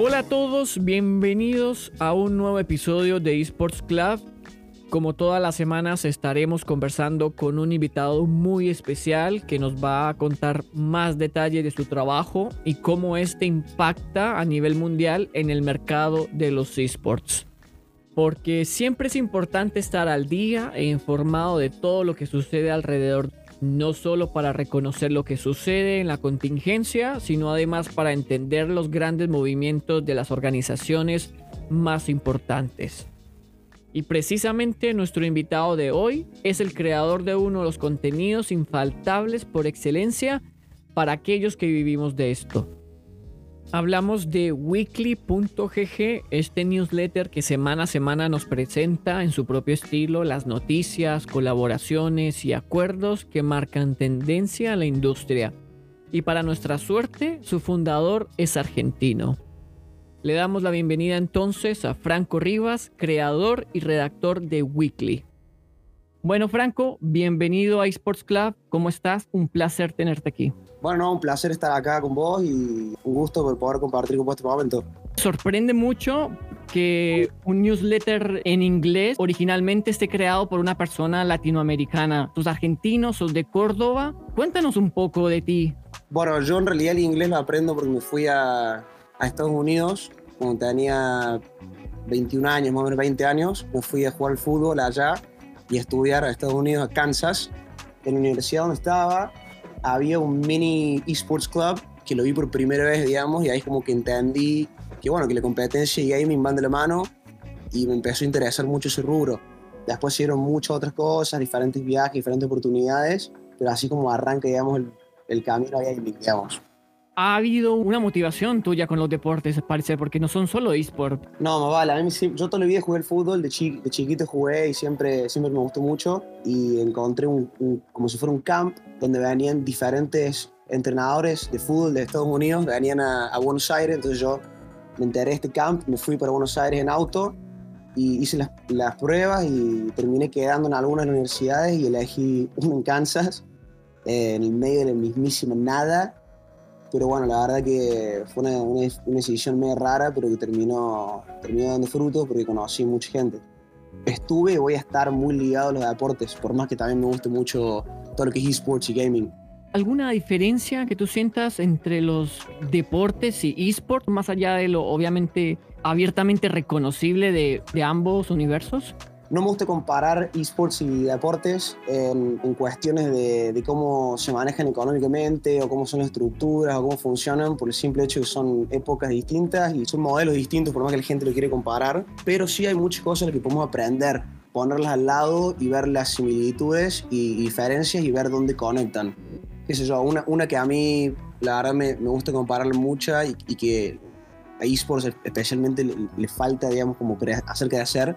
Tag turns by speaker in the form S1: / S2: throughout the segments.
S1: Hola a todos, bienvenidos a un nuevo episodio de Esports Club. Como todas las semanas estaremos conversando con un invitado muy especial que nos va a contar más detalles de su trabajo y cómo este impacta a nivel mundial en el mercado de los esports. Porque siempre es importante estar al día e informado de todo lo que sucede alrededor no solo para reconocer lo que sucede en la contingencia, sino además para entender los grandes movimientos de las organizaciones más importantes. Y precisamente nuestro invitado de hoy es el creador de uno de los contenidos infaltables por excelencia para aquellos que vivimos de esto. Hablamos de weekly.gg, este newsletter que semana a semana nos presenta en su propio estilo las noticias, colaboraciones y acuerdos que marcan tendencia a la industria. Y para nuestra suerte, su fundador es argentino. Le damos la bienvenida entonces a Franco Rivas, creador y redactor de Weekly. Bueno, Franco, bienvenido a eSports Club. ¿Cómo estás? Un placer tenerte aquí.
S2: Bueno, un placer estar acá con vos y un gusto por poder compartir con vos este momento.
S1: Sorprende mucho que un newsletter en inglés originalmente esté creado por una persona latinoamericana. ¿Tus argentinos, sos de Córdoba? Cuéntanos un poco de ti.
S2: Bueno, yo en realidad el inglés lo aprendo porque me fui a, a Estados Unidos cuando tenía 21 años, más o menos 20 años. Me fui a jugar al fútbol allá y a estudiar a Estados Unidos, a Kansas. En la universidad donde estaba había un mini esports club que lo vi por primera vez, digamos, y ahí es como que entendí que, bueno, que la competencia y gaming van de la mano y me empezó a interesar mucho ese rubro. Después hicieron muchas otras cosas, diferentes viajes, diferentes oportunidades, pero así como arranca, digamos, el, el camino ahí, digamos
S1: ha habido una motivación tuya con los deportes, parece, porque no son solo eSport.
S2: No, me vale. A mí, yo toda la vida jugué el fútbol, de, de chiquito jugué y siempre, siempre me gustó mucho. Y encontré un, como si fuera un camp donde venían diferentes entrenadores de fútbol de Estados Unidos, venían a, Buenos Aires. Entonces yo me enteré de este camp, me fui para Buenos Aires en auto y hice las, las pruebas y terminé quedando en algunas universidades y elegí una en Kansas, en el medio de la mismísima nada pero bueno, la verdad que fue una, una, decisión medio rara, pero que terminó, terminó dando frutos porque conocí mucha gente. Estuve y voy a estar muy ligado a los deportes, por más que también me guste mucho todo lo que es esports y gaming.
S1: ¿Alguna diferencia que tú sientas entre los deportes y esports, más allá de lo obviamente abiertamente reconocible de, de ambos universos?
S2: No me gusta comparar esports y deportes en, cuestiones de, cómo se manejan económicamente o cómo son las estructuras o cómo funcionan por el simple hecho de que son épocas distintas y son modelos distintos por más que la gente lo quiere comparar. Pero sí hay muchas cosas que podemos aprender, ponerlas al lado y ver las similitudes y diferencias y ver dónde conectan. Qué sé una, una que a mí la verdad me, me gusta comparar mucho y, y que a esports especialmente le, le falta, digamos, como hacer que hacer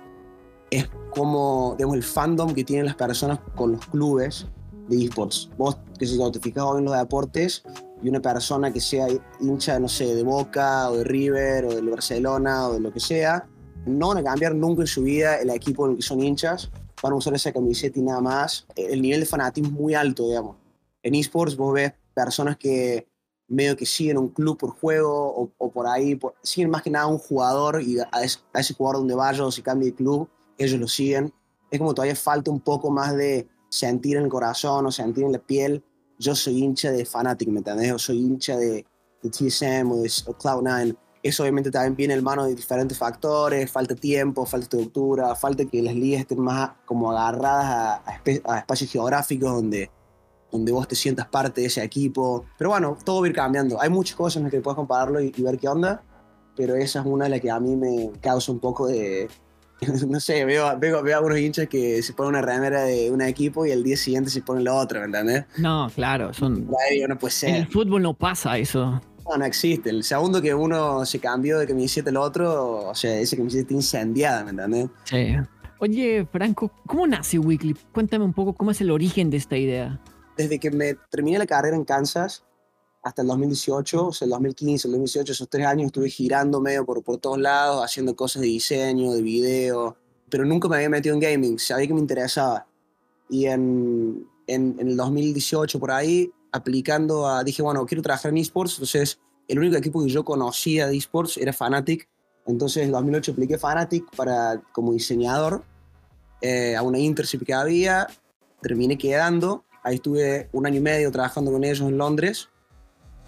S2: es como, digamos, el fandom que tienen las personas con los clubes de esports. Vos, que si te fijas en los deportes, y una persona que sea hincha, no sé, de Boca o de River o de Barcelona o de lo que sea, no van a cambiar nunca en su vida el equipo en el que son hinchas, van a usar esa camiseta y nada más. El nivel de fanatismo es muy alto, digamos. En esports vos ves personas que medio que siguen un club por juego o, por ahí, siguen más que nada un jugador y a, ese jugador donde vaya o si cambie de club, ellos lo siguen. Es como todavía falta un poco más de sentir en el corazón o sentir en la piel. Yo soy hincha de Fanatic, ¿me entendés? Yo soy hincha de, TSM o de Cloud9. Eso obviamente también viene en mano de diferentes factores, falta tiempo, falta estructura, falta que las ligas estén más como agarradas a, espacios geográficos donde, donde vos te sientas parte de ese equipo. Pero bueno, todo va a ir cambiando. Hay muchas cosas en las que puedes compararlo y, y ver qué onda, pero esa es una de las que a mí me causa un poco de, no sé, veo, veo, veo, a unos hinchas que se ponen una remera de un equipo y el día siguiente se ponen la otra, ¿me entendés?
S1: No, claro, son...
S2: No puede ser.
S1: En el fútbol no pasa eso.
S2: No, no existe. El segundo que uno se cambió de camiseta al otro, o sea, esa camiseta está incendiada, ¿me entendés?
S1: Sí. Oye, Franco, ¿cómo nace Weekly? Cuéntame un poco cómo es el origen de esta idea.
S2: Desde que me terminé la carrera en Kansas, hasta el 2018, o sea, el 2015, el 2018, esos tres años estuve girando medio por, por todos lados, haciendo cosas de diseño, de video, pero nunca me había metido en gaming, sabía que me interesaba. Y en, en, en el 2018, por ahí, aplicando a, dije, bueno, quiero trabajar en esports, entonces el único equipo que yo conocía de esports era Fnatic. Entonces en 2008 apliqué Fnatic para, como diseñador eh, a una internship que había, terminé quedando, ahí estuve un año y medio trabajando con ellos en Londres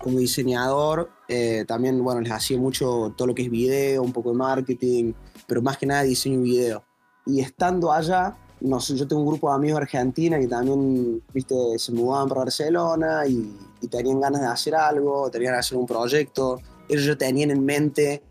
S2: como diseñador, eh, también, bueno, les hacía mucho todo lo que es video, un poco de marketing, pero más que nada diseño y video. Y estando allá, no sé, yo tengo un grupo de amigos de Argentina que también, viste, se mudaban para Barcelona y, y tenían ganas de hacer algo, tenían ganas de hacer un proyecto. Ellos ya tenían en mente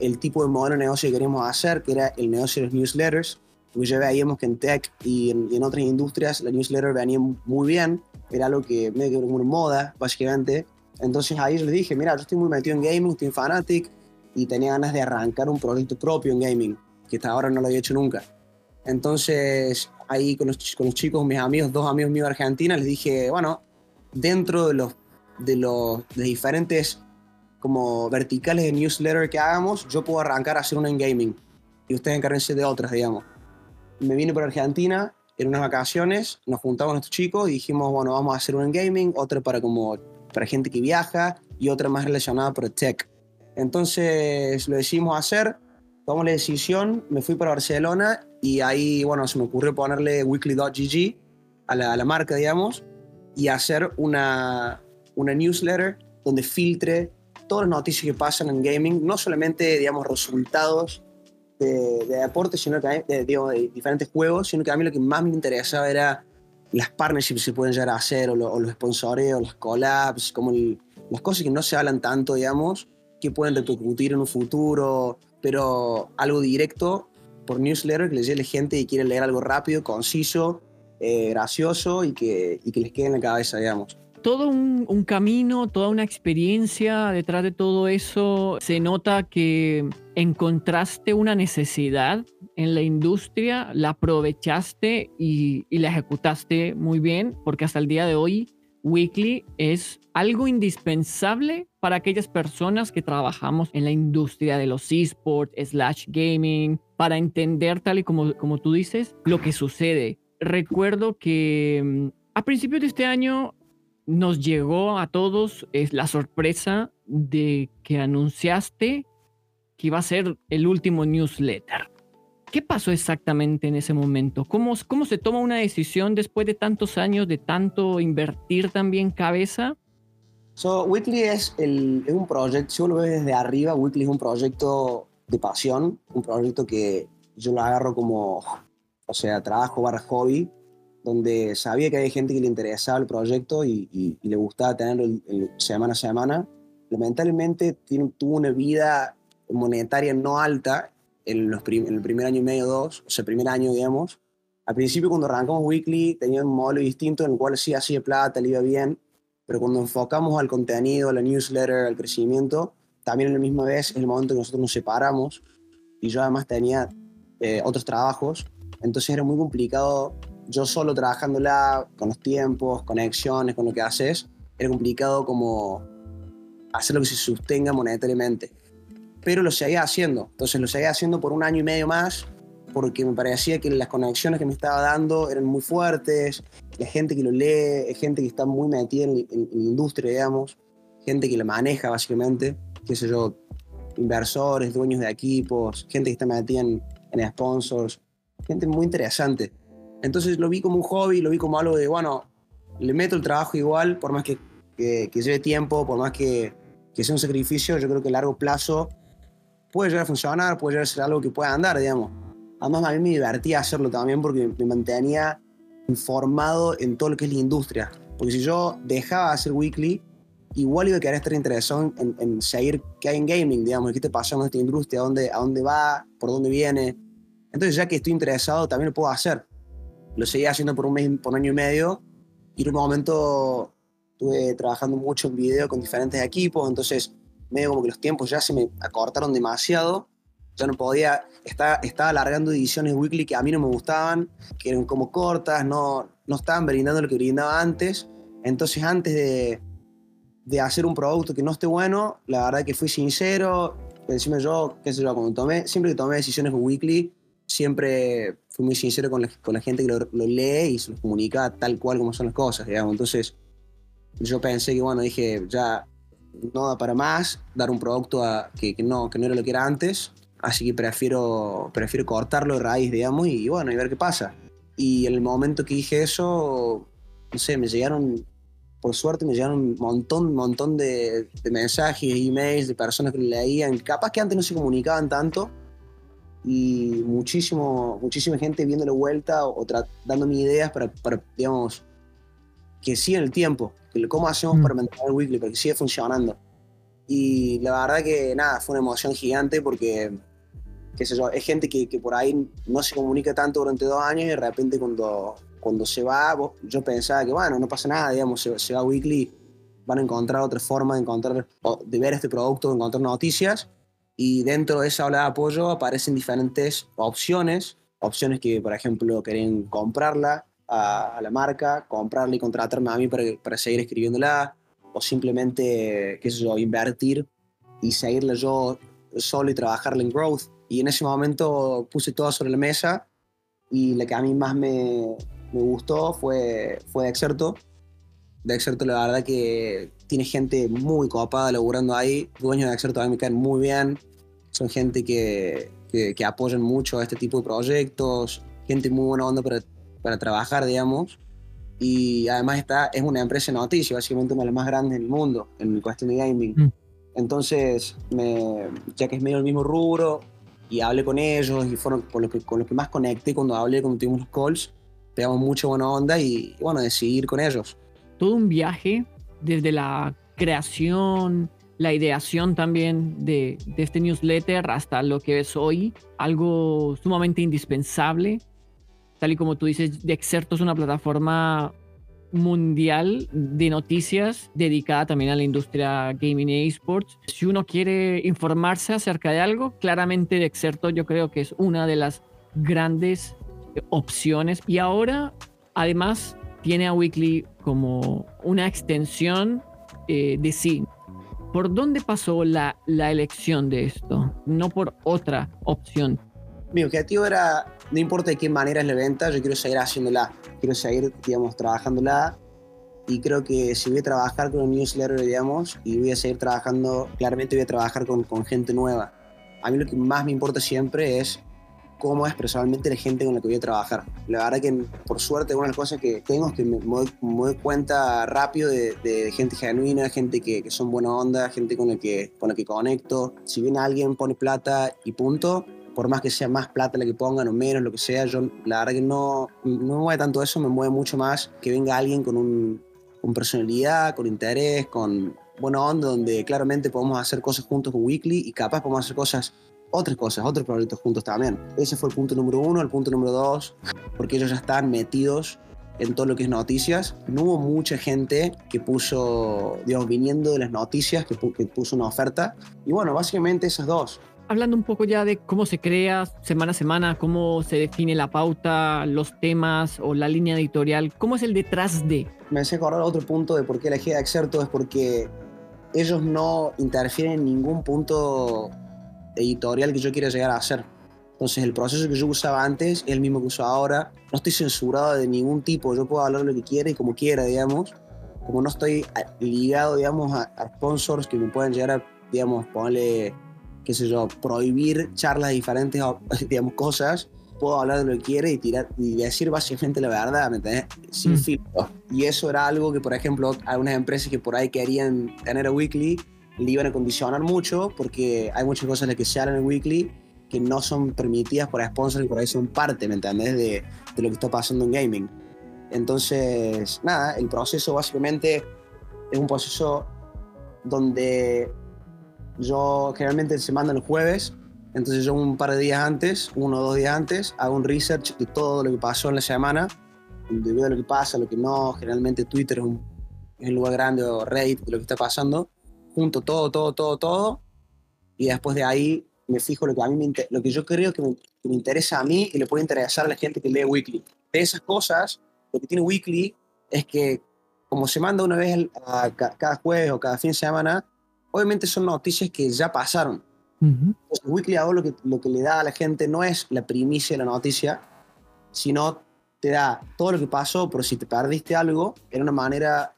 S2: el tipo de modelo de negocio que queríamos hacer, que era el negocio de los newsletters. Porque ya veíamos que en tech y en, otras industrias la newsletter venía muy bien, era algo que medio que como una moda, básicamente. Entonces ahí les dije, mira, yo estoy muy metido en gaming, estoy en Fanatic y tenía ganas de arrancar un proyecto propio en gaming, que hasta ahora no lo había hecho nunca. Entonces ahí con los, con los chicos, mis amigos, dos amigos míos de Argentina, les dije, bueno, dentro de los, de los de diferentes como verticales de newsletter que hagamos, yo puedo arrancar a hacer una en gaming y ustedes encárguense de otras, digamos. Me vine por Argentina en unas vacaciones, nos juntamos nuestros chicos y dijimos, bueno, vamos a hacer una en gaming, otra para como para gente que viaja y otra más relacionada por tech. Entonces lo decidimos hacer, tomamos la decisión, me fui para Barcelona y ahí, bueno, se me ocurrió ponerle weekly.gg a la, a la marca, digamos, y hacer una, una newsletter donde filtre todas las noticias que pasan en gaming, no solamente, digamos, resultados de, de deporte, sino que de, de, diferentes juegos, sino que a mí lo que más me interesaba era las partnerships se pueden llegar a hacer, o, los sponsoreos, las collabs, como las cosas que no se hablan tanto, digamos, que pueden repercutir en un futuro, pero algo directo por newsletter que les llegue gente y quiere leer algo rápido, conciso, eh, gracioso y que, y que les quede en la cabeza, digamos
S1: todo un, un, camino, toda una experiencia detrás de todo eso. Se nota que encontraste una necesidad en la industria, la aprovechaste y, y, la ejecutaste muy bien, porque hasta el día de hoy Weekly es algo indispensable para aquellas personas que trabajamos en la industria de los esports, slash gaming, para entender tal y como, como tú dices, lo que sucede. Recuerdo que mm, a principios de este año nos llegó a todos es la sorpresa de que anunciaste que iba a ser el último newsletter. ¿Qué pasó exactamente en ese momento? ¿Cómo, ¿Cómo se toma una decisión después de tantos años, de tanto invertir también cabeza?
S2: So, Weekly es, un proyecto, si uno lo ve desde arriba, Weekly es un proyecto de pasión, un proyecto que yo lo agarro como, o sea, trabajo barra hobby, donde sabía que había gente que le interesaba el proyecto y, le gustaba tenerlo semana a semana. Lamentablemente tuvo una vida monetaria no alta en, los en, el primer año y medio, dos, el primer año, digamos. Al principio, cuando arrancamos Weekly, tenía un modelo distinto en el cual sí hacía plata, le iba bien, pero cuando enfocamos al contenido, a la newsletter, al crecimiento, también en la misma vez es el momento que nosotros nos separamos y yo además tenía eh, otros trabajos, entonces era muy complicado yo solo trabajándola con los tiempos, conexiones, con lo que haces, era complicado como hacer lo que se sostenga monetariamente. Pero lo seguía haciendo. Entonces lo seguía haciendo por un año y medio más porque me parecía que las conexiones que me estaba dando eran muy fuertes, la gente que lo lee, gente que está muy metida en, la industria, digamos, gente que lo maneja básicamente, qué sé yo, inversores, dueños de equipos, gente que está metida en, en sponsors, gente muy interesante. Entonces lo vi como un hobby, lo vi como algo de, bueno, le meto el trabajo igual, por más que, que, lleve tiempo, por más que, que, sea un sacrificio, yo creo que a largo plazo puede llegar a funcionar, puede llegar a ser algo que pueda andar, digamos. Además, a mí me divertía hacerlo también porque me mantenía informado en todo lo que es la industria. Porque si yo dejaba de hacer weekly, igual iba a querer estar interesado en, en seguir qué hay en gaming, digamos, qué está pasando en esta industria, a dónde, a dónde va, por dónde viene. Entonces, ya que estoy interesado, también lo puedo hacer. Lo seguía haciendo por un, mes, por un año y medio y en un momento estuve trabajando mucho en video con diferentes equipos, entonces medio como que los tiempos ya se me acortaron demasiado, ya no podía, estaba, estaba alargando ediciones weekly que a mí no me gustaban, que eran como cortas, no, no estaban brindando lo que brindaba antes, entonces antes de, de hacer un producto que no esté bueno, la verdad que fui sincero, encima yo, qué sé yo, cuando tomé, siempre que tomé decisiones weekly, siempre fui muy sincero con la, con la gente que lo, lee y se lo comunica tal cual como son las cosas, digamos. Entonces, yo pensé que, bueno, dije, ya no da para más dar un producto que, no, que no era lo que era antes, así que prefiero, prefiero cortarlo de raíz, digamos, y, bueno, y ver qué pasa. Y en el momento que dije eso, no sé, me llegaron, por suerte me llegaron un montón, montón de, de mensajes, emails de personas que leían, capaz que antes no se comunicaban tanto, y muchísimo, muchísima gente viéndole vuelta o, dándome ideas para, digamos, que siga el tiempo, cómo hacemos mm. para mantener el weekly, para que siga funcionando. Y la verdad que nada, fue una emoción gigante porque, qué sé yo, es gente que, que por ahí no se comunica tanto durante dos años y de repente cuando, cuando se va, yo pensaba que bueno, no pasa nada, digamos, se, se va weekly, van a encontrar otra forma de encontrar, de ver este producto, de encontrar noticias y dentro de esa ola de apoyo aparecen diferentes opciones, opciones que, por ejemplo, quieren comprarla a, la marca, comprarla y contratarme a mí para, para seguir escribiéndola, o simplemente, qué sé yo, invertir y seguirla yo solo y trabajarla en growth. Y en ese momento puse todo sobre la mesa y la que a mí más me, me gustó fue, fue Dexerto. Dexerto la verdad que tiene gente muy copada laburando ahí. Dueños de Exerto también me caen muy bien. Son gente que, que, apoyan mucho a este tipo de proyectos. Gente muy buena onda para, para trabajar, digamos. Y además está, es una empresa de noticias, básicamente una de las más grandes del mundo en cuestión de gaming. Mm. Entonces, me, ya que es medio el mismo rubro, y hablé con ellos y fueron con los que, con los que más conecté cuando hablé, cuando tuvimos los calls, pegamos mucha buena onda y, y bueno, decidí ir con ellos.
S1: Todo un viaje desde la creación, la ideación también de, este newsletter hasta lo que es hoy, algo sumamente indispensable. Tal y como tú dices, de Exerto es una plataforma mundial de noticias dedicada también a la industria gaming e esports. Si uno quiere informarse acerca de algo, claramente de Exerto yo creo que es una de las grandes opciones. Y ahora, además, tiene a Weekly como una extensión eh, de sí. ¿Por dónde pasó la, la elección de esto? No por otra opción.
S2: Mi objetivo era, no importa de qué manera es la venta, yo quiero seguir haciéndola, quiero seguir, digamos, trabajándola y creo que si voy a trabajar con un newsletter, digamos, y voy a seguir trabajando, claramente voy a trabajar con, con gente nueva. A mí lo que más me importa siempre es cómo es personalmente la gente con la que voy a trabajar. La verdad que, por suerte, una de las cosas que tengo es que me, doy cuenta rápido de, gente genuina, gente que, son buena onda, gente con la, que, con la que conecto. Si viene alguien, pone plata y punto, por más que sea más plata la que pongan o menos, lo que sea, yo la verdad que no, no me mueve tanto eso, me mueve mucho más que venga alguien con, un, con personalidad, con interés, con buena onda, donde claramente podemos hacer cosas juntos con Weekly y capaz podemos hacer cosas otras cosas, otros proyectos juntos también. Ese fue el punto número uno. El punto número dos, porque ellos ya están metidos en todo lo que es noticias. No hubo mucha gente que puso, digamos, viniendo de las noticias, que, puso una oferta. Y bueno, básicamente esas dos.
S1: Hablando un poco ya de cómo se crea semana a semana, cómo se define la pauta, los temas o la línea editorial, ¿cómo es el detrás de?
S2: Me hace acordar otro punto de por qué elegí Exerto, es porque ellos no interfieren en ningún punto editorial que yo quiera llegar a hacer. Entonces el proceso que yo usaba antes es el mismo que uso ahora. No estoy censurado de ningún tipo, yo puedo hablar lo que quiera y como quiera, digamos. Como no estoy ligado, digamos, a, sponsors que me pueden llegar a, digamos, ponerle, qué sé yo, prohibir charlas de diferentes, digamos, cosas, puedo hablar de lo que quiera y tirar y decir básicamente la verdad, ¿me entiendes? Sin mm. filtro. Y eso era algo que, por ejemplo, algunas empresas que por ahí querían tener a Weekly le iban a condicionar mucho porque hay muchas cosas las que se hablan en el weekly que no son permitidas por sponsors y por ahí son parte, ¿me entendés? De, de lo que está pasando en gaming. Entonces, nada, el proceso básicamente es un proceso donde yo generalmente se manda el jueves, entonces yo un par de días antes, uno o dos días antes, hago un research de todo lo que pasó en la semana, de lo que pasa, lo que no, generalmente Twitter es un, lugar grande o Reddit de lo que está pasando, junto todo, todo, todo, todo, y después de ahí me fijo lo que, a mí me lo que yo creo que me, interesa a mí y le puede interesar a la gente que lee Weekly. De esas cosas, lo que tiene Weekly es que como se manda una vez a, cada jueves o cada fin de semana, obviamente son noticias que ya pasaron. Weekly hago lo que, lo que le da a la gente no es la primicia de la noticia, sino te da todo lo que pasó, pero si te perdiste algo, en una manera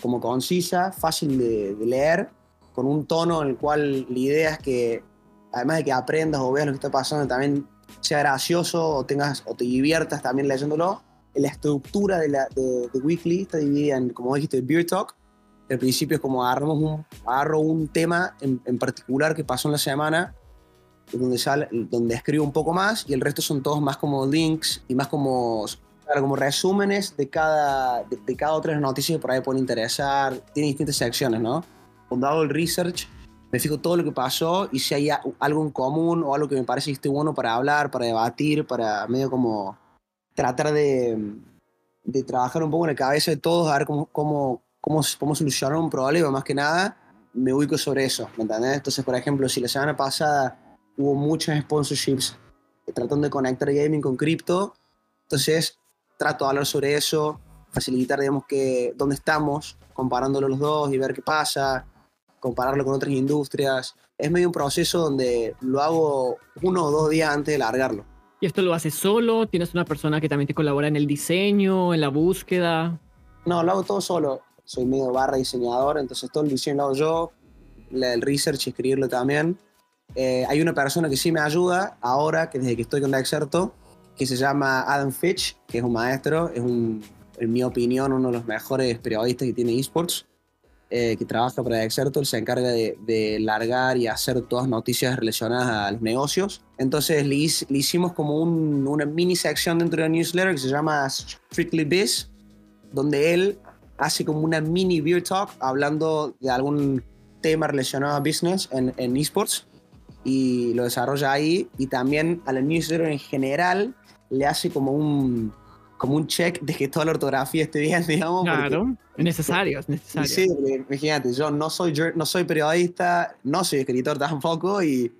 S2: como concisa, fácil de, de leer, con un tono en el cual la idea es que, además de que aprendas o veas lo que está pasando, también sea gracioso o, tengas, o te diviertas también leyéndolo. La estructura de, la, de, de Weekly está dividida en, como dijiste, Beer Talk. El principio es como agarramos un, agarro un tema en, en particular que pasó en la semana, donde, sale, donde escribo un poco más, y el resto son todos más como links y más como, como resúmenes de cada, de, de cada otra noticia que por ahí pueden interesar. Tiene distintas secciones, ¿no? Cuando hago el research, me fijo todo lo que pasó y si hay algo en común o algo que me parece que esté bueno para hablar, para debatir, para medio como tratar de, de trabajar un poco en la cabeza de todos, a ver cómo, cómo, cómo, cómo solucionar un problema, más que nada, me ubico sobre eso, ¿me entendés? Entonces, por ejemplo, si la semana pasada hubo muchos sponsorships tratando de conectar gaming con cripto, entonces trato de hablar sobre eso, facilitar, digamos, que dónde estamos, comparándolo los dos y ver qué pasa, compararlo con otras industrias. Es medio un proceso donde lo hago uno o dos días antes de largarlo.
S1: ¿Y esto lo haces solo? ¿Tienes una persona que también te colabora en el diseño, en la búsqueda?
S2: No, lo hago todo solo. Soy medio barra diseñador, entonces todo el diseño lo hago yo, el research escribirlo también. Eh, hay una persona que sí me ayuda ahora, que desde que estoy con la Exerto, que se llama Adam Fitch, que es un maestro, es un, en mi opinión uno de los mejores periodistas que tiene esports eh, que trabaja para Exerto, él se encarga de, de, largar y hacer todas noticias relacionadas a los negocios. Entonces le, le hicimos como un, una mini sección dentro del newsletter que se llama Strictly Biz, donde él hace como una mini beer talk hablando de algún tema relacionado a business en, en esports y lo desarrolla ahí y también a la newsletter en general le hace como un como un check de que toda la ortografía esté bien, digamos.
S1: Claro, es necesario, es necesario.
S2: Sí, imagínate, yo no soy, no soy periodista, no soy escritor tampoco y,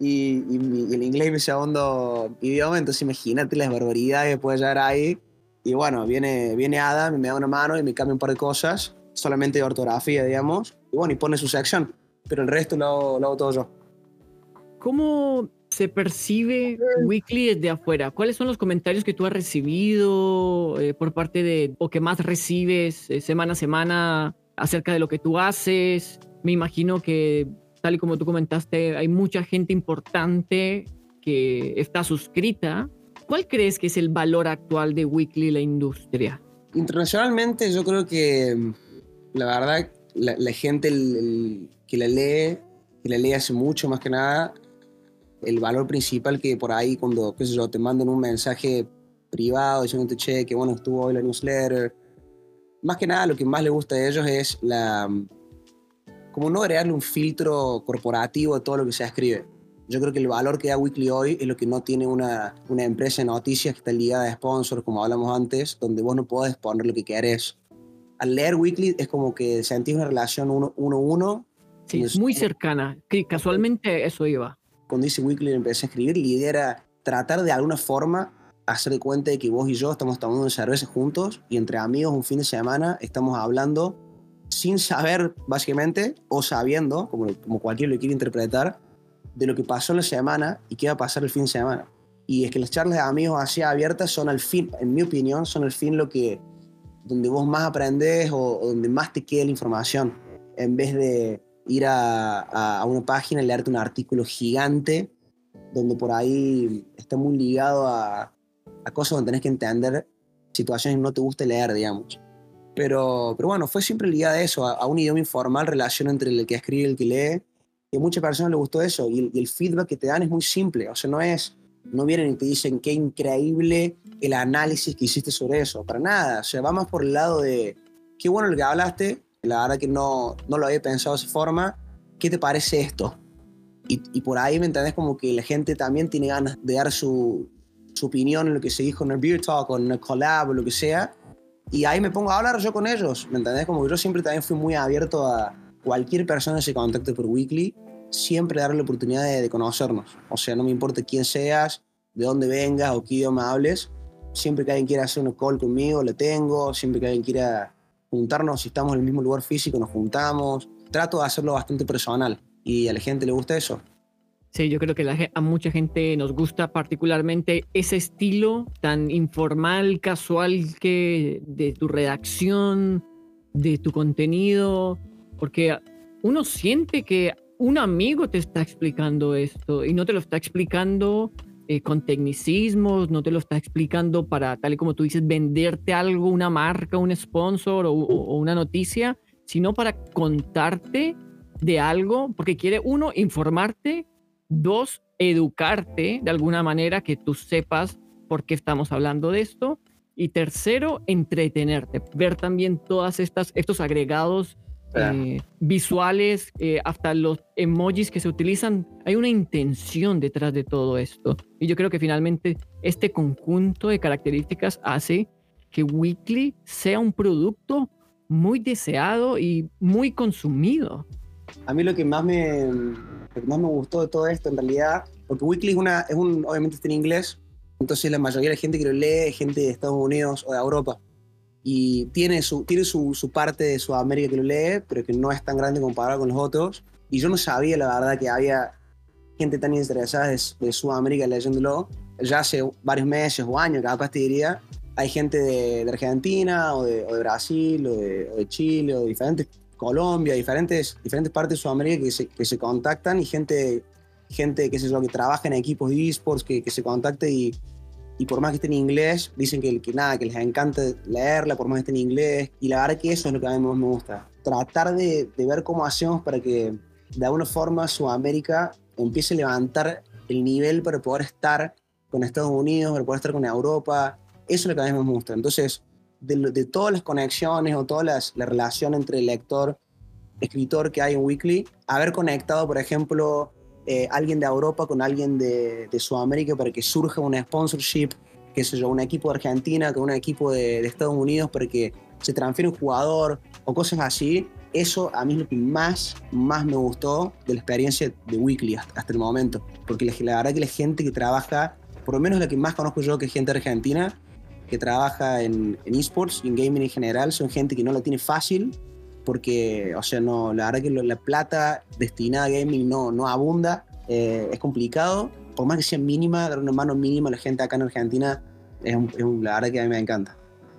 S2: y, y, y el inglés es mi segundo idioma, entonces imagínate las barbaridades que puede llegar ahí. Y bueno, viene, viene Adam me da una mano y me cambia un par de cosas, solamente de ortografía, digamos, y bueno, y pone su sección, pero el resto lo hago, lo hago todo yo.
S1: ¿Cómo se percibe Weekly desde afuera? ¿Cuáles son los comentarios que tú has recibido eh, por parte de, o que más recibes eh, semana a semana acerca de lo que tú haces? Me imagino que, tal y como tú comentaste, hay mucha gente importante que está suscrita. ¿Cuál crees que es el valor actual de Weekly la industria?
S2: Internacionalmente yo creo que la verdad la, la gente el, el, que la lee, que la lee hace mucho más que nada, el valor principal que por ahí cuando, qué sé yo, te mandan un mensaje privado diciéndote, che, que bueno estuvo hoy la newsletter. Más que nada lo que más le gusta a ellos es la... como no agregarle un filtro corporativo a todo lo que se escribe. Yo creo que el valor que da Weekly hoy es lo que no tiene una, una empresa de noticias que está ligada a sponsors, como hablamos antes, donde vos no podés poner lo que querés. Al leer Weekly es como que sentís una relación uno a uno.
S1: Sí, es muy cercana. Que casualmente eso iba
S2: cuando hice Weekly empecé a escribir, la idea era tratar de alguna forma hacer de cuenta de que vos y yo estamos tomando una cerveza juntos y entre amigos un fin de semana estamos hablando sin saber básicamente o sabiendo, como, como cualquiera lo quiere interpretar, de lo que pasó la semana y qué va a pasar el fin de semana. Y es que las charlas de amigos así abiertas son al fin, en mi opinión, son al fin lo que, donde vos más aprendes o, donde más te queda la información, en vez de ir a, a, una página y leerte un artículo gigante donde por ahí está muy ligado a, a cosas donde tenés que entender situaciones que no te gusta leer, digamos. Pero, pero bueno, fue siempre ligada a eso, a, un idioma informal, relación entre el que escribe y el que lee. Y muchas personas les gustó eso. Y el, feedback que te dan es muy simple. O sea, no es, no vienen y te dicen qué increíble el análisis que hiciste sobre eso. Para nada. O sea, va más por el lado de qué bueno el que hablaste, la verdad que no, no lo había pensado de esa forma. ¿Qué te parece esto? Y, y, por ahí, ¿me entendés? Como que la gente también tiene ganas de dar su, su opinión en lo que se dijo en el Beer Talk o en el collab o lo que sea. Y ahí me pongo a hablar yo con ellos, ¿me entendés? Como que yo siempre también fui muy abierto a cualquier persona que se contacte por Weekly, siempre darle la oportunidad de, conocernos. O sea, no me importa quién seas, de dónde vengas o qué idioma hables. Siempre que alguien quiera hacer una call conmigo, le tengo. Siempre que alguien quiera juntarnos, si estamos en el mismo lugar físico, nos juntamos. Trato de hacerlo bastante personal y a la gente le gusta eso.
S1: Sí, yo creo que a mucha gente nos gusta particularmente ese estilo tan informal, casual que de tu redacción, de tu contenido, porque uno siente que un amigo te está explicando esto y no te lo está explicando eh, con tecnicismos, no te lo está explicando para, tal y como tú dices, venderte algo, una marca, un sponsor o, o una noticia, sino para contarte de algo, porque quiere uno, informarte, dos, educarte de alguna manera que tú sepas por qué estamos hablando de esto. Y tercero, entretenerte, ver también todas estas estos agregados eh, visuales, eh, hasta los emojis que se utilizan. Hay una intención detrás de todo esto. Y yo creo que finalmente este conjunto de características hace que Weekly sea un producto muy deseado y muy consumido.
S2: A mí lo que más me, más me gustó de todo esto, en realidad, porque Weekly es, una, es un, obviamente está en inglés, entonces la mayoría de la gente que lo lee es gente de Estados Unidos o de Europa. Y tiene su, tiene su, su parte de Sudamérica que lo lee, pero que no es tan grande comparado con los otros. Y yo no sabía, la verdad, que había gente tan interesada de, de Sudamérica leyéndolo. Ya hace varios meses o años, capaz te diría, hay gente de, de Argentina o de, o de, Brasil o de, o de Chile o de diferentes Colombia, diferentes, diferentes partes de Sudamérica que se, que se contactan y gente, gente que, sé yo, que trabaja en equipos de esports que, que se contacta y, y por más que esté en inglés, dicen que, que nada, que les encanta leerla, por más que esté en inglés. Y la verdad que eso es lo que a mí más me gusta. Tratar de, de ver cómo hacemos para que de alguna forma Sudamérica empiece a levantar el nivel para poder estar con Estados Unidos, para poder estar con Europa. Eso es lo que a mí más me gusta. Entonces, de, de todas las conexiones o toda las, la relación entre el lector, escritor que hay en Weekly, haber conectado, por ejemplo, eh, alguien de Europa con alguien de, Sudamérica para que surja una sponsorship, qué sé yo, un equipo de Argentina con un equipo de, Estados Unidos para que se transfiera un jugador o cosas así. Eso a mí es lo que más, más me gustó de la experiencia de Weekly hasta, hasta el momento. Porque la, la, verdad que la gente que trabaja, por lo menos la que más conozco yo, que es gente argentina, que trabaja en, en esports y en gaming en general, son gente que no la tiene fácil porque, o sea, no, la verdad que la plata destinada a gaming no, no abunda, eh, es complicado, por más que sea mínima, dar una mano mínima a la gente acá en Argentina, es, un, es la verdad que a mí me encanta.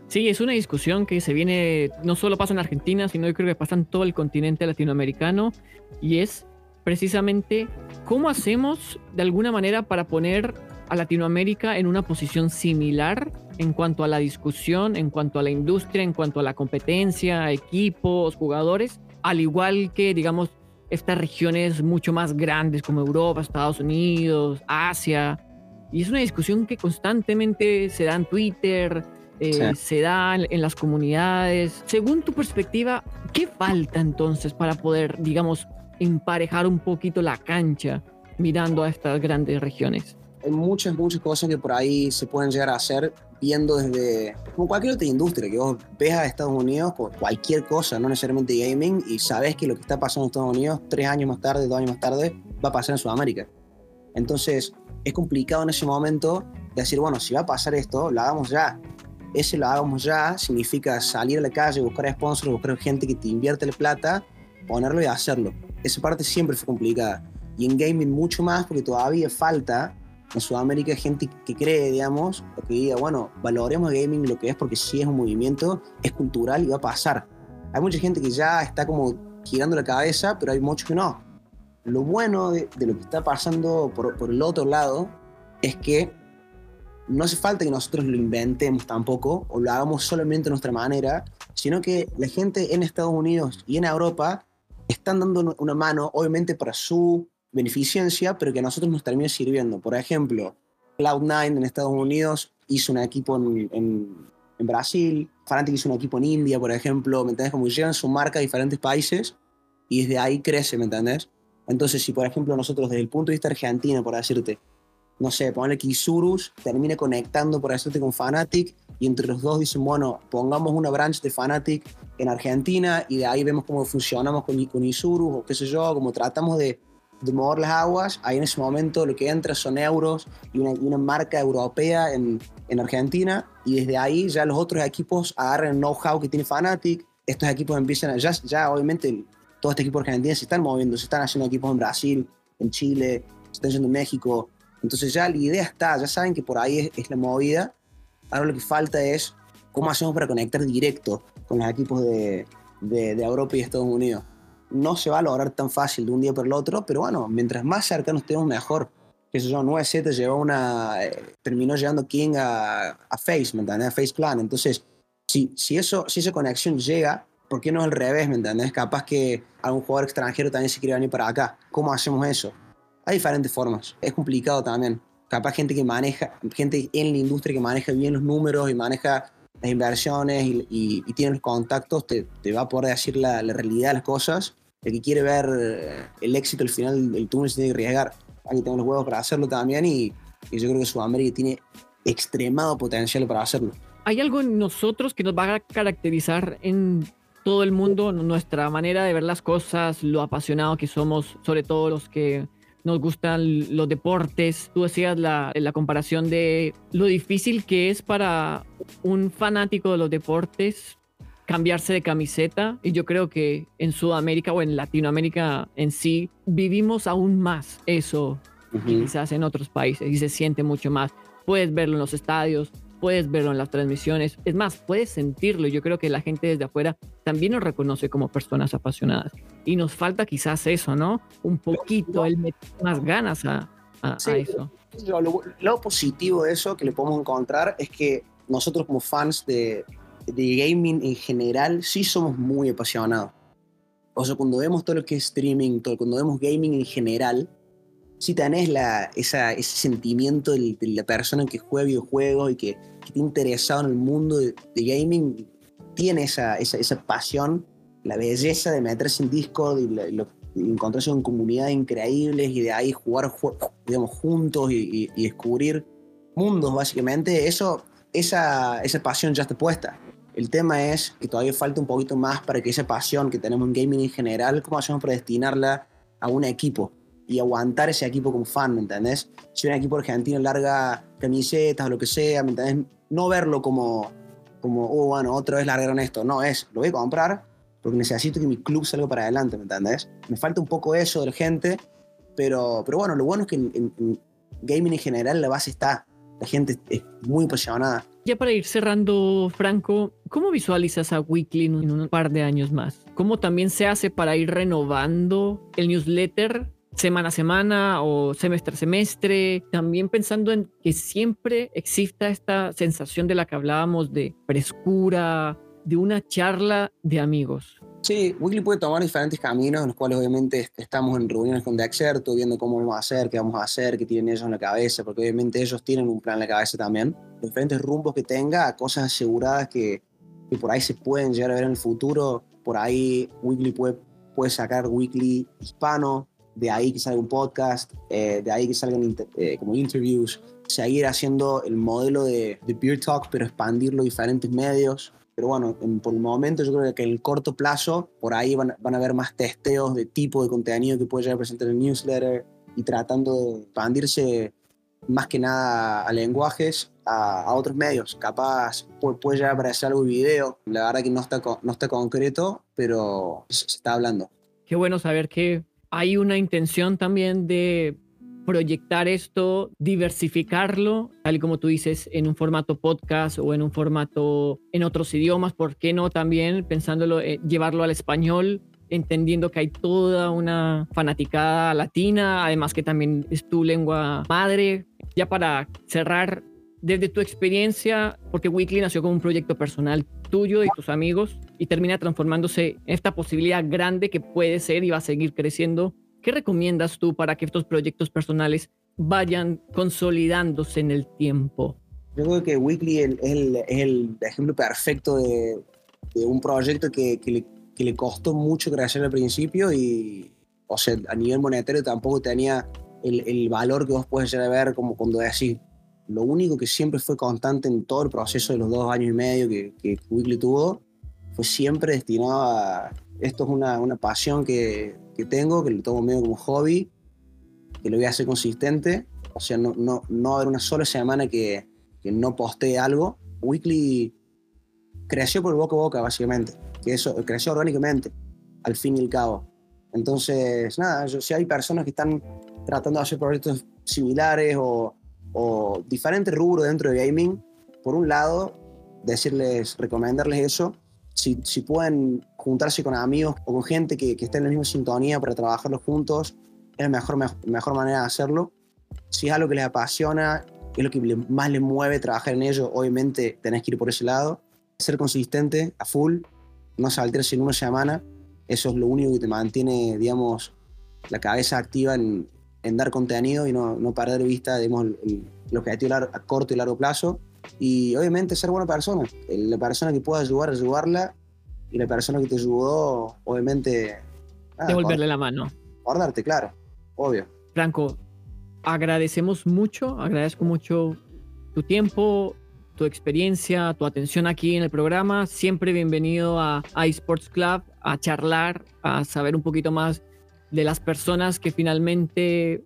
S1: Sí, es una discusión que se viene, no solo pasa en Argentina, sino yo creo que pasa en todo el continente latinoamericano, y es precisamente cómo hacemos de alguna manera para poner a Latinoamérica en una posición similar en cuanto a la discusión, en cuanto a la industria, en cuanto a la competencia, equipos, jugadores, al igual que, digamos, estas regiones mucho más grandes como Europa, Estados Unidos, Asia. Y es una discusión que constantemente se da en Twitter, eh, sí. se da en, en, las comunidades. Según tu perspectiva, ¿qué falta entonces para poder, digamos, emparejar un poquito la cancha mirando a estas grandes regiones?
S2: Hay muchas, muchas cosas que por ahí se pueden llegar a hacer viendo desde, como cualquier otra industria, que vos ves a Estados Unidos por cualquier cosa, no necesariamente gaming, y sabes que lo que está pasando en Estados Unidos, tres años más tarde, dos años más tarde, va a pasar en Sudamérica. Entonces, es complicado en ese momento decir, bueno, si va a pasar esto, lo hagamos ya. Ese lo hagamos ya significa salir a la calle, buscar sponsors, buscar gente que te invierte la plata, ponerlo y hacerlo. Esa parte siempre fue complicada. Y en gaming mucho más porque todavía falta en Sudamérica hay gente que cree, digamos, o que diga, bueno, valoremos gaming lo que es porque sí es un movimiento, es cultural y va a pasar. Hay mucha gente que ya está como girando la cabeza, pero hay muchos que no. Lo bueno de, de lo que está pasando por, por, el otro lado es que no hace falta que nosotros lo inventemos tampoco o lo hagamos solamente de nuestra manera, sino que la gente en Estados Unidos y en Europa están dando una mano, obviamente para su beneficencia, pero que a nosotros nos termina sirviendo. Por ejemplo, Cloud9 en Estados Unidos hizo un equipo en, en, en Brasil, Fanatic hizo un equipo en India, por ejemplo, ¿me entendés? Como llegan su marca a diferentes países y desde ahí crece, ¿me entendés? Entonces, si por ejemplo nosotros desde el punto de vista argentino, por decirte, no sé, ponerle que Isurus termine conectando, por decirte, con Fanatic y entre los dos dicen, bueno, pongamos una branch de Fanatic en Argentina y de ahí vemos cómo funcionamos con, con Isurus o qué sé yo, como tratamos de de mover las aguas, ahí en ese momento lo que entra son euros y una, una marca europea en, en, Argentina, y desde ahí ya los otros equipos agarran el know-how que tiene Fanatic, estos equipos empiezan a, ya, ya obviamente todo este equipo argentino se están moviendo, se están haciendo equipos en Brasil, en Chile, se están yendo en México, entonces ya la idea está, ya saben que por ahí es, es la movida, ahora lo que falta es cómo hacemos para conectar directo con los equipos de, de, de Europa y Estados Unidos. No se va a lograr tan fácil de un día para el otro, pero bueno, mientras más cercanos estemos, mejor. Que sé yo, 9-7 llevó una. eh, terminó llevando King a, a Face, ¿me entiendes? A Face Clan. Entonces, si, si, eso, si esa conexión llega, ¿por qué no al revés, ¿me entiendes? Capaz que algún jugador extranjero también se quiere venir para acá. ¿Cómo hacemos eso? Hay diferentes formas. Es complicado también. Capaz gente que maneja, gente en la industria que maneja bien los números y maneja las inversiones y, y- tiene los contactos, te, te va a poder decir la, la realidad de las cosas. El que quiere ver eh, el éxito al final del túnel se tiene que arriesgar. Aquí tengo los huevos para hacerlo también y, y yo creo que Sudamérica tiene extremado potencial para hacerlo.
S1: ¿Hay algo en nosotros que nos va a caracterizar en todo el mundo, nuestra manera de ver las cosas, lo apasionado que somos, sobre todo los que nos gustan los deportes? Tú decías la, la comparación de lo difícil que es para un fanático de los deportes cambiarse de camiseta y yo creo que en Sudamérica o en Latinoamérica en sí vivimos aún más eso que quizás en otros países y se siente mucho más. Puedes verlo en los estadios, puedes verlo en las transmisiones, es más, puedes sentirlo. Yo creo que la gente desde afuera también nos reconoce como personas apasionadas y nos falta quizás eso, ¿no? Un poquito, el meter más ganas a, a- a
S2: Sí.
S1: eso.
S2: Lo, lo- lo positivo de eso que le podemos encontrar es que nosotros como fans de, de gaming en general sí somos muy apasionados. O sea, cuando vemos todo lo que es streaming, todo, cuando vemos gaming en general, sí tenés la, esa, ese sentimiento del- de, la persona que juega videojuegos y que, que está interesado en el mundo de, de gaming, tiene esa, esa, esa pasión, la belleza de meterse en Discord y, lo- y encontrarse con comunidades increíbles y de ahí jugar ju- digamos, juntos y, y- y descubrir mundos, básicamente. Eso, esa, esa pasión ya está puesta. El tema es que todavía falta un poquito más para que esa pasión que tenemos en gaming en general, ¿cómo hacemos para destinarla a un equipo? Y aguantar ese equipo como fan, ¿me entendés? Si un equipo argentino larga camisetas o lo que sea, ¿me entendés? No verlo como, como oh, bueno, otra vez largaron esto. No, es, lo voy a comprar porque necesito que mi club salga para adelante, ¿me entendés? Me falta un poco eso de la gente, pero, pero bueno, lo bueno es que en, en- gaming en general la base está. La gente es muy apasionada.
S1: Ya para ir cerrando, Franco, ¿cómo visualizas a Weekly en un par de años más? ¿Cómo también se hace para ir renovando el newsletter semana a semana o semestre a semestre? También pensando en que siempre exista esta sensación de la que hablábamos de frescura, de una charla de amigos.
S2: Sí, Weekly puede tomar diferentes caminos, en los cuales obviamente est- estamos en reuniones con Dexerto, viendo cómo vamos a hacer, qué vamos a hacer, qué tienen ellos en la cabeza, porque obviamente ellos tienen un plan en la cabeza también. Diferentes rumbos que tenga, cosas aseguradas que, que por ahí se pueden llegar a ver en el futuro. Por ahí Weekly puede, puede sacar Weekly hispano, de ahí que salga un podcast, eh, de ahí que salgan inter- eh, como interviews, seguir haciendo el modelo de, de Beer Talk, pero expandirlo a diferentes medios. Pero bueno, en- por el momento yo creo que en el corto plazo, por ahí van, van a haber más testeos de tipo de contenido que puede llegar a presentar el newsletter y tratando de expandirse más que nada a lenguajes, a, a otros medios. Capaz puede, puede llegar a aparecer algo de video. La verdad que no está, no está concreto, pero se está hablando.
S1: Qué bueno saber que hay una intención también de proyectar esto, diversificarlo, tal y como tú dices, en un formato podcast o en un formato en otros idiomas, ¿por qué no también pensándolo, eh, llevarlo al español, entendiendo que hay toda una fanaticada latina, además que también es tu lengua madre? Ya para cerrar, desde tu experiencia, porque Weekly nació como un proyecto personal tuyo y tus amigos y termina transformándose en esta posibilidad grande que puede ser y va a seguir creciendo. ¿Qué recomiendas tú para que estos proyectos personales vayan consolidándose en el tiempo?
S2: Yo creo que Weekly es el, es el ejemplo perfecto de, de un proyecto que, que, le, que le costó mucho crecer al principio y, o sea, a nivel monetario tampoco tenía el, el valor que vos puedes llegar a ver como cuando decís. Lo único que siempre fue constante en todo el proceso de los dos años y medio que, que Weekly tuvo fue siempre destinado a... Esto es una, una pasión que, que tengo, que lo tomo medio como hobby, que lo voy a hacer consistente. O sea, no, no, no va a haber una sola semana que, que no postee algo. Weekly creció por boca a boca, básicamente. Que eso creció orgánicamente, al fin y al cabo. Entonces, nada, yo, si hay personas que están tratando de hacer proyectos similares o, o diferentes rubros dentro de gaming, por un lado, decirles, recomendarles eso. Si, si pueden juntarse con amigos o con gente que, que esté en la misma sintonía para trabajarlo juntos es la mejor, mejor manera de hacerlo. Si es algo que les apasiona, es lo que más les mueve trabajar en ello, obviamente tenés que ir por ese lado. Ser consistente a full, no saltarse en una semana, eso es lo único que te mantiene, digamos, la cabeza activa en, en dar contenido y no, no perder de vista, digamos, el, el objetivo a corto y largo plazo. Y obviamente ser buena persona. La persona que pueda ayudar, ayudarla. Y la persona que te ayudó, obviamente...
S1: Devolverle la mano.
S2: Guardarte, claro. Obvio.
S1: Franco, agradecemos mucho, agradezco mucho tu tiempo, tu experiencia, tu atención aquí en el programa. Siempre bienvenido a iSports Club, a charlar, a saber un poquito más de las personas que finalmente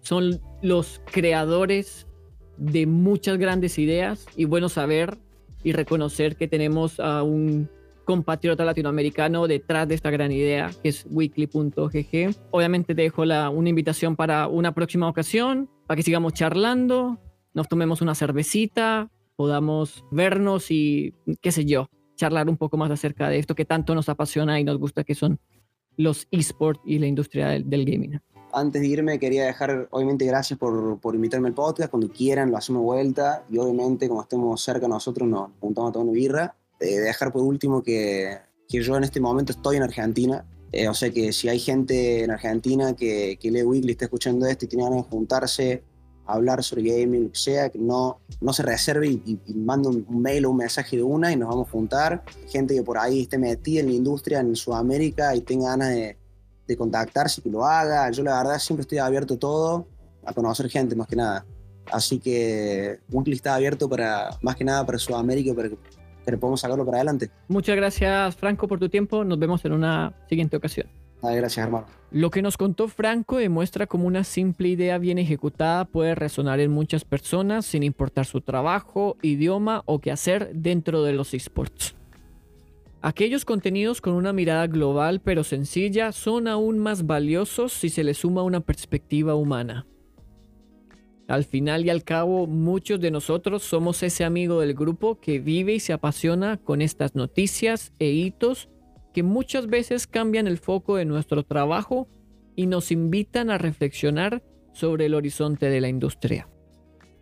S1: son los creadores de muchas grandes ideas y bueno saber y reconocer que tenemos a un compatriota latinoamericano detrás de esta gran idea que es weekly.gg. Obviamente te dejo la, una invitación para una próxima ocasión, para que sigamos charlando, nos tomemos una cervecita, podamos vernos y qué sé yo, charlar un poco más acerca de esto que tanto nos apasiona y nos gusta que son los esports y la industria del, del gaming
S2: antes de irme quería dejar, obviamente, gracias por, por, invitarme al podcast. Cuando quieran, lo hacemos vuelta. Y obviamente, como estemos cerca nosotros, nos juntamos a tomar una birra. Eh, dejar por último que, que, yo en este momento estoy en Argentina. Eh, o sea que si hay gente en Argentina que, que lee Weekly, está escuchando esto y tiene ganas de juntarse, hablar sobre gaming, lo que sea, que no, no se reserve y, y, mande un, mail o un mensaje de una y nos vamos a juntar. Gente que por ahí esté metida en la industria en Sudamérica y tenga ganas de de contactarse, que lo haga. Yo la verdad siempre estoy abierto a todo, a conocer gente más que nada. Así que Weekly está abierto para, más que nada para Sudamérica, para que, que podamos sacarlo para adelante.
S1: Muchas gracias Franco por tu tiempo, nos vemos en una siguiente ocasión. Lo que nos contó Franco demuestra cómo una simple idea bien ejecutada puede resonar en muchas personas sin importar su trabajo, idioma o qué hacer dentro de los esports. Aquellos contenidos con una mirada global pero sencilla son aún más valiosos si se les suma una perspectiva humana. Al final y al cabo, muchos de nosotros somos ese amigo del grupo que vive y se apasiona con estas noticias e hitos que muchas veces cambian el foco de nuestro trabajo y nos invitan a reflexionar sobre el horizonte de la industria.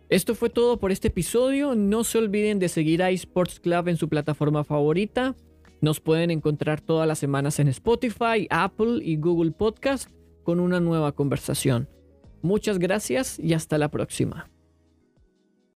S1: Esto fue todo por este episodio. No se olviden de seguir a eSports Club en su plataforma favorita nos pueden encontrar todas las semanas en Spotify, Apple y Google Podcast con una nueva conversación. Muchas gracias y hasta la próxima.